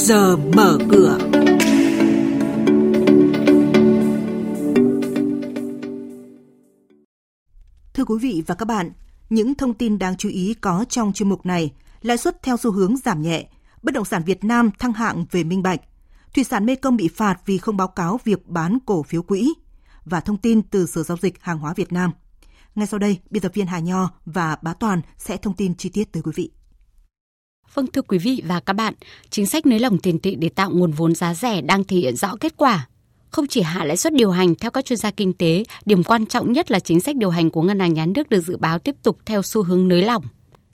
giờ mở cửa. Thưa quý vị và các bạn, những thông tin đáng chú ý có trong chuyên mục này, lãi suất theo xu hướng giảm nhẹ, bất động sản Việt Nam thăng hạng về minh bạch, thủy sản Mê Công bị phạt vì không báo cáo việc bán cổ phiếu quỹ và thông tin từ Sở Giao dịch Hàng hóa Việt Nam. Ngay sau đây, biên tập viên Hà Nho và Bá Toàn sẽ thông tin chi tiết tới quý vị. Vâng thưa quý vị và các bạn, chính sách nới lỏng tiền tệ để tạo nguồn vốn giá rẻ đang thể hiện rõ kết quả. Không chỉ hạ lãi suất điều hành theo các chuyên gia kinh tế, điểm quan trọng nhất là chính sách điều hành của ngân hàng nhà nước được dự báo tiếp tục theo xu hướng nới lỏng.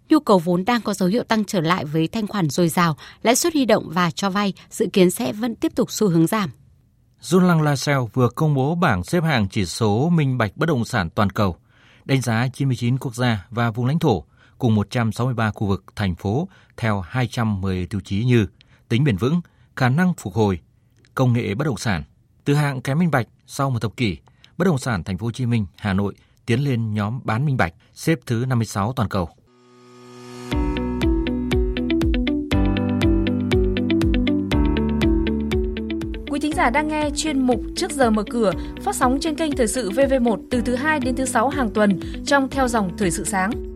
Nhu cầu vốn đang có dấu hiệu tăng trở lại với thanh khoản dồi dào, lãi suất huy động và cho vay dự kiến sẽ vẫn tiếp tục xu hướng giảm. Jun Lang vừa công bố bảng xếp hạng chỉ số minh bạch bất động sản toàn cầu, đánh giá 99 quốc gia và vùng lãnh thổ cùng 163 khu vực thành phố theo 210 tiêu chí như tính bền vững, khả năng phục hồi, công nghệ bất động sản. Từ hạng kém minh bạch sau một thập kỷ, bất động sản thành phố Hồ Chí Minh, Hà Nội tiến lên nhóm bán minh bạch, xếp thứ 56 toàn cầu. Quý thính giả đang nghe chuyên mục Trước giờ mở cửa phát sóng trên kênh Thời sự VV1 từ thứ 2 đến thứ 6 hàng tuần trong theo dòng Thời sự sáng.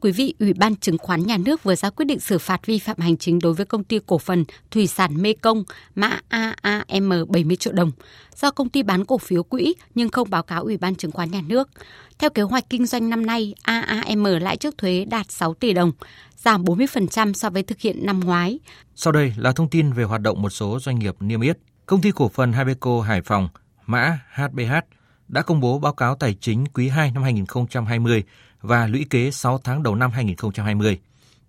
Quý vị, Ủy ban Chứng khoán Nhà nước vừa ra quyết định xử phạt vi phạm hành chính đối với công ty cổ phần Thủy sản Mê Công mã AAM 70 triệu đồng do công ty bán cổ phiếu quỹ nhưng không báo cáo Ủy ban Chứng khoán Nhà nước. Theo kế hoạch kinh doanh năm nay, AAM lãi trước thuế đạt 6 tỷ đồng, giảm 40% so với thực hiện năm ngoái. Sau đây là thông tin về hoạt động một số doanh nghiệp niêm yết. Công ty cổ phần Habeco Hải Phòng, mã HBH, đã công bố báo cáo tài chính quý 2 năm 2020 và lũy kế 6 tháng đầu năm 2020.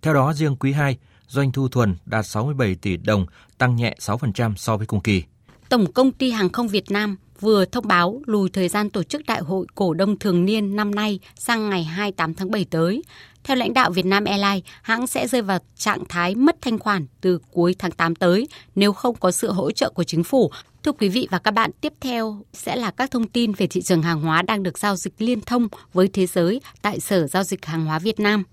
Theo đó, riêng quý 2, doanh thu thuần đạt 67 tỷ đồng, tăng nhẹ 6% so với cùng kỳ. Tổng công ty Hàng không Việt Nam vừa thông báo lùi thời gian tổ chức đại hội cổ đông thường niên năm nay sang ngày 28 tháng 7 tới. Theo lãnh đạo Việt Nam Airlines, hãng sẽ rơi vào trạng thái mất thanh khoản từ cuối tháng 8 tới nếu không có sự hỗ trợ của chính phủ. Thưa quý vị và các bạn, tiếp theo sẽ là các thông tin về thị trường hàng hóa đang được giao dịch liên thông với thế giới tại Sở Giao dịch Hàng hóa Việt Nam.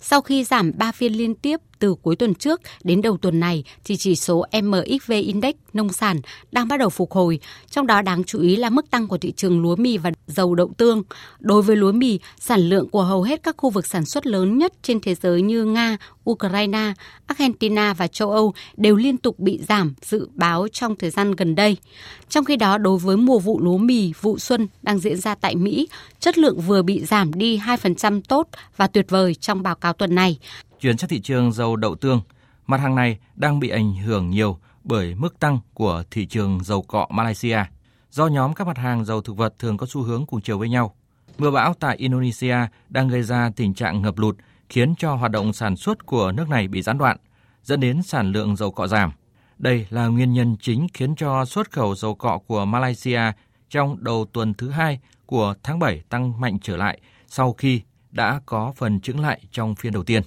Sau khi giảm 3 phiên liên tiếp từ cuối tuần trước đến đầu tuần này thì chỉ số MXV Index nông sản đang bắt đầu phục hồi, trong đó đáng chú ý là mức tăng của thị trường lúa mì và dầu đậu tương. Đối với lúa mì, sản lượng của hầu hết các khu vực sản xuất lớn lớn nhất trên thế giới như Nga, Ukraine, Argentina và châu Âu đều liên tục bị giảm dự báo trong thời gian gần đây. Trong khi đó, đối với mùa vụ lúa mì vụ xuân đang diễn ra tại Mỹ, chất lượng vừa bị giảm đi 2% tốt và tuyệt vời trong báo cáo tuần này. Chuyển sang thị trường dầu đậu tương, mặt hàng này đang bị ảnh hưởng nhiều bởi mức tăng của thị trường dầu cọ Malaysia. Do nhóm các mặt hàng dầu thực vật thường có xu hướng cùng chiều với nhau. Mưa bão tại Indonesia đang gây ra tình trạng ngập lụt, khiến cho hoạt động sản xuất của nước này bị gián đoạn, dẫn đến sản lượng dầu cọ giảm. Đây là nguyên nhân chính khiến cho xuất khẩu dầu cọ của Malaysia trong đầu tuần thứ hai của tháng 7 tăng mạnh trở lại sau khi đã có phần chững lại trong phiên đầu tiên.